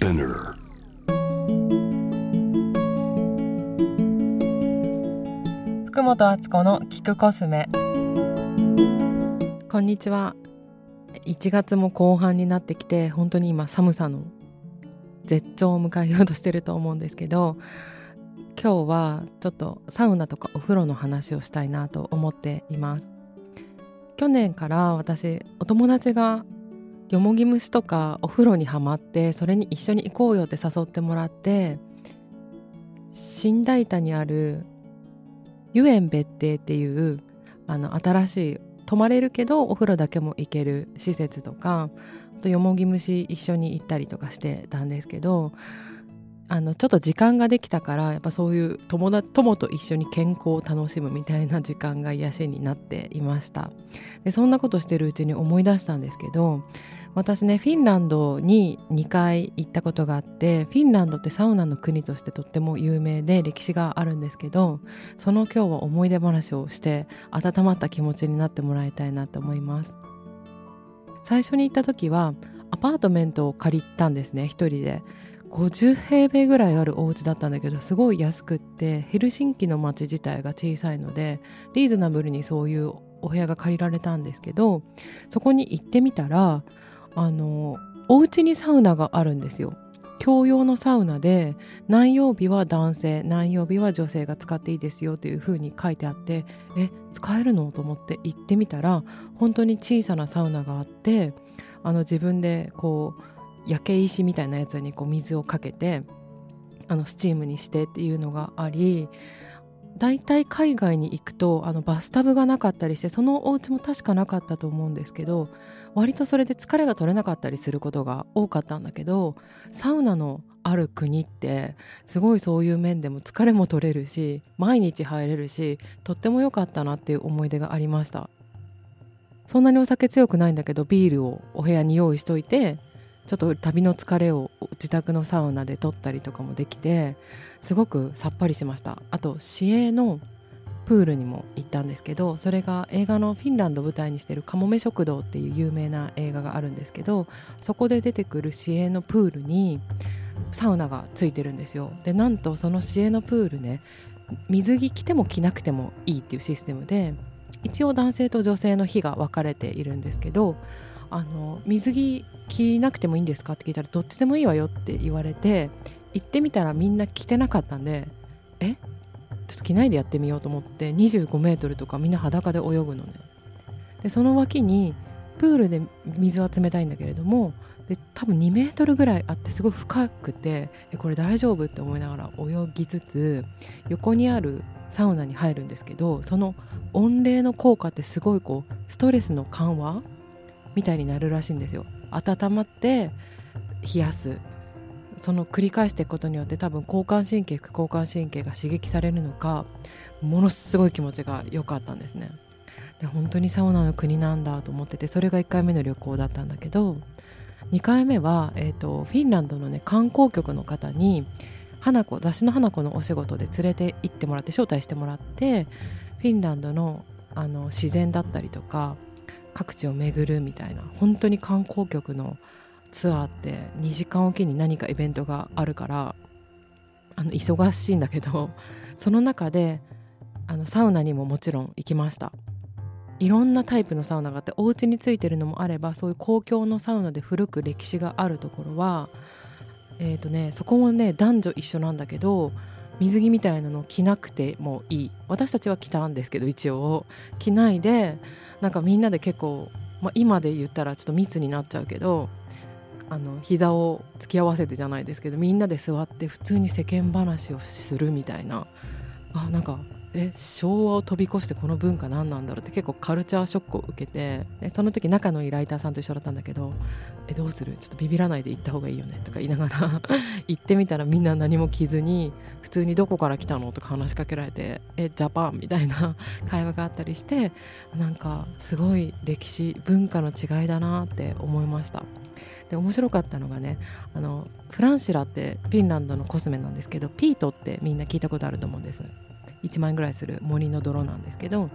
Spinner. 福本敦子の聞くコスメ。こんにちは。1月も後半になってきて本当に今寒さの絶頂を迎えようとしてると思うんですけど今日はちょっとサウナとかお風呂の話をしたいなと思っています。去年から私お友達がよもぎ虫とかお風呂にはまってそれに一緒に行こうよって誘ってもらって新大田にある湯園別邸っていうあの新しい泊まれるけどお風呂だけも行ける施設とかあとよもぎ虫一緒に行ったりとかしてたんですけどあのちょっと時間ができたからやっぱそういう友達友と一緒に健康を楽しむみたいな時間が癒しになっていました。でそんなことしてるうちに思い出したんですけど私ねフィンランドに2回行ったことがあってフィンランドってサウナの国としてとっても有名で歴史があるんですけどその今日は思い出話をして温まった気持ちになってもらいたいなと思います。最初に行った時はアパートメントを借りたんですね一人で。50平米ぐらいあるお家だったんだけどすごい安くってヘルシンキの街自体が小さいのでリーズナブルにそういうお部屋が借りられたんですけどそこに行ってみたらあのお家にサウナがあるんですよ。共用のサウナで何曜日は男性何曜日は女性が使っていいですよというふうに書いてあってえ使えるのと思って行ってみたら本当に小さなサウナがあってあの自分でこう焼け石みたいなやつにこう水をかけてあのスチームにしてっていうのがあり大体海外に行くとあのバスタブがなかったりしてそのお家も確かなかったと思うんですけど割とそれで疲れが取れなかったりすることが多かったんだけどサウナのある国ってすごいそういう面でも疲れも取れるし毎日入れるしとっても良かったなっていう思い出がありました。そんなにお酒強くないんだけどビールをお部屋に用意しといてちょっと旅の疲れを自宅のサウナで取ったりとかもできてすごくさっぱりしました。あと市営のプールにも行ったんですけどそれが映画のフィンランド舞台にしてる「かもめ食堂」っていう有名な映画があるんですけどそこで出てくる市営のプールにサウナがついてるんですよ。でなんとその市営のプールね水着着ても着なくてもいいっていうシステムで一応男性と女性の日が分かれているんですけどあの水着着なくてもいいんですか？って聞いたらどっちでもいいわよって言われて行ってみたらみんな着てなかったんでえ？ちょっと着ないでやってみようと思って25メートルとかみんな裸で泳ぐのね。でその脇にプールで水は冷たいんだけれどもで多分2メートルぐらいあってすごい深くてこれ大丈夫？って思いながら泳ぎつつ横にあるサウナに入るんですけどその温冷の効果ってすごいこうストレスの緩和みたいになるらしいんですよ。温まって冷やす。その繰り返していくことによって多分交感神経副交感神経が刺激されるのかものすごい気持ちが良かったんですね。で本当にサウナの国なんだと思っててそれが1回目の旅行だったんだけど2回目は、えーと、フィンランドの、ね、観光局の方に花子雑誌の花子のお仕事で連れて行ってもらって招待してもらってフィンランドのあの自然だったりとか各地を巡るみたいな本当に観光局のツアーって2時間おきに何かイベントがあるからあの忙しいんだけどその中であのサウナにももちろん行きました。いろんなタイプのサウナがあってお家についてるのもあればそういう公共のサウナで古く歴史があるところはえーとね、そこもね男女一緒なんだけど水着みたいなの着なくてもいい。私たちは着たんですけど一応。着ないでなんかみんなで結構、まあ、今で言ったらちょっと密になっちゃうけどあの膝を突き合わせてじゃないですけどみんなで座って普通に世間話をするみたいな。あなんかえ昭和を飛び越してこの文化何なんだろうって結構カルチャーショックを受けてその時仲のいいライターさんと一緒だったんだけど「えどうする？ちょっとビビらないで行った方がいいよね」とか言いながら 行ってみたらみんな何も着ずに普通に「どこから来たの?」とか話しかけられて「えジャパン」みたいな 会話があったりしてなんかすごい歴史文化の違いだなって思いました。で面白かったのがねあのフランシラってフィンランドのコスメなんですけどピートってみんな聞いたことあると思うんです。1万円ぐらいする森の泥なんですけど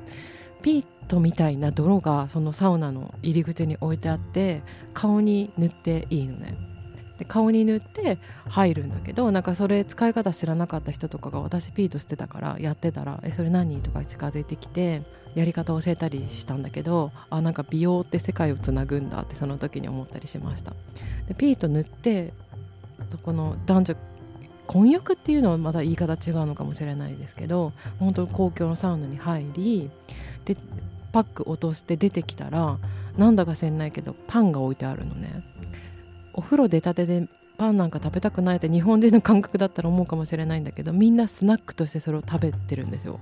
ピートみたいな泥がそのサウナの入り口に置いてあって顔に塗っていいのねで顔に塗って入るんだけどなんかそれ使い方知らなかった人とかが私ピートしてたからやってたら「えそれ何?」とか近づいてきてやり方教えたりしたんだけどあなんか美容って世界をつなぐんだってその時に思ったりしましたでピート塗ってそこの男女婚約っていうのはまだ言い方違うのかもしれないですけど本当に公共のサウナに入りでパック落として出てきたらなんだか知んないけどパンが置いてあるのね。お風呂出たてでパンなんか食べたくないって日本人の感覚だったら思うかもしれないんだけどみんなスナックとしてそれを食べてるんですよ。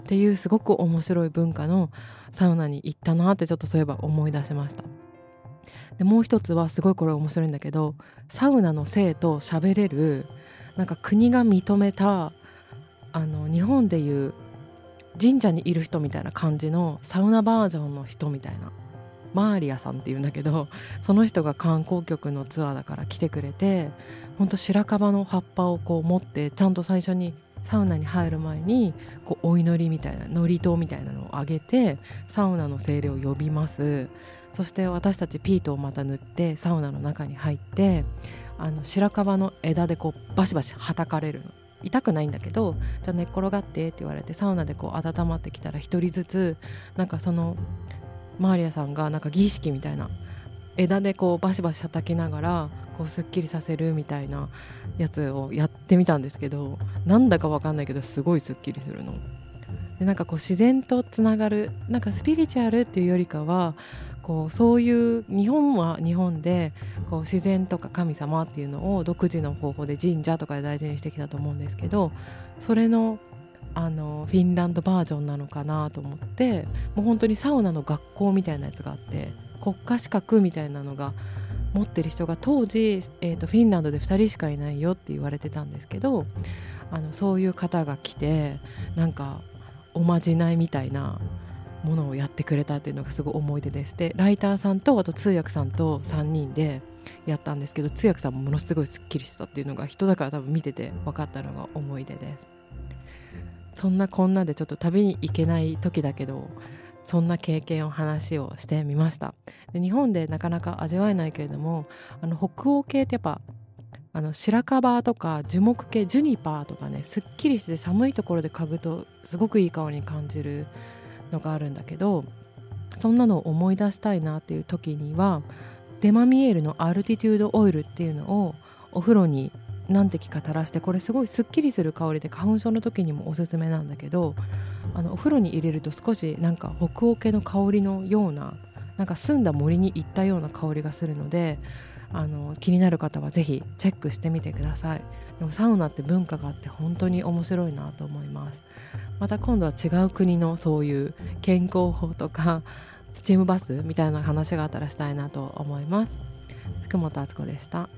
っていうすごく面白い文化のサウナに行ったなってちょっとそういえば思い出しました。でもう一つはすごいこれ面白いんだけどサウナの性と喋れるなんか国が認めたあの日本でいう神社にいる人みたいな感じのサウナバージョンの人みたいなマーリアさんっていうんだけどその人が観光局のツアーだから来てくれてほんと白樺の葉っぱをこう持ってちゃんと最初にサウナに入る前にこうお祈りみたいな祝詞みたいなのをあげてサウナの精霊を呼びます。そして私たちピートをまた塗ってサウナの中に入ってあの白樺の枝でこうバシバシはたかれるの痛くないんだけどじゃあ寝っ転がってって言われてサウナでこう温まってきたら一人ずつなんかそのマーリアさんがなんか儀式みたいな枝でこうバシバシ叩きながらこうすっきりさせるみたいなやつをやってみたんですけどなんだかわかんないけどすごいすっきりするの。でなんかこう自然とつながるなんかスピリチュアルっていうよりかはこうそういう日本は日本でこう自然とか神様っていうのを独自の方法で神社とかで大事にしてきたと思うんですけどそれのあのフィンランドバージョンなのかなと思ってもう本当にサウナの学校みたいなやつがあって国家資格みたいなのが持ってる人が当時、えーと、フィンランドで2人しかいないよって言われてたんですけどあのそういう方が来てなんかおまじないみたいなものをやってくれたっていうのがすごい思い出ですでライターさんとあと通訳さんと3人でやったんですけど通訳さんもものすごいすっきりしたっていうのが人だから多分見てて分かったのが思い出です。そんなこんなでちょっと旅に行けない時だけどそんな経験を話をしてみました。で日本でなかなか味わえないけれどもあの北欧系ってやっぱあの白樺とか樹木系ジュニパーとかねすっきりして寒いところで嗅ぐとすごくいい香りに感じるのがあるんだけどそんなのを思い出したいなっていう時にはデマミエールのアルティテュードオイルっていうのをお風呂に何滴か垂らしてこれすごいすっきりする香りで花粉症の時にもおすすめなんだけどあのお風呂に入れると少しなんか北欧系の香りのようななんか澄んだ森に行ったような香りがするのであの気になる方は是非チェックしてみてください。でもサウナって文化があって本当に面白いなと思います。また今度は違う国のそういう健康法とか スチームバスみたいな話があったらしたいなと思います。福本敦子でした。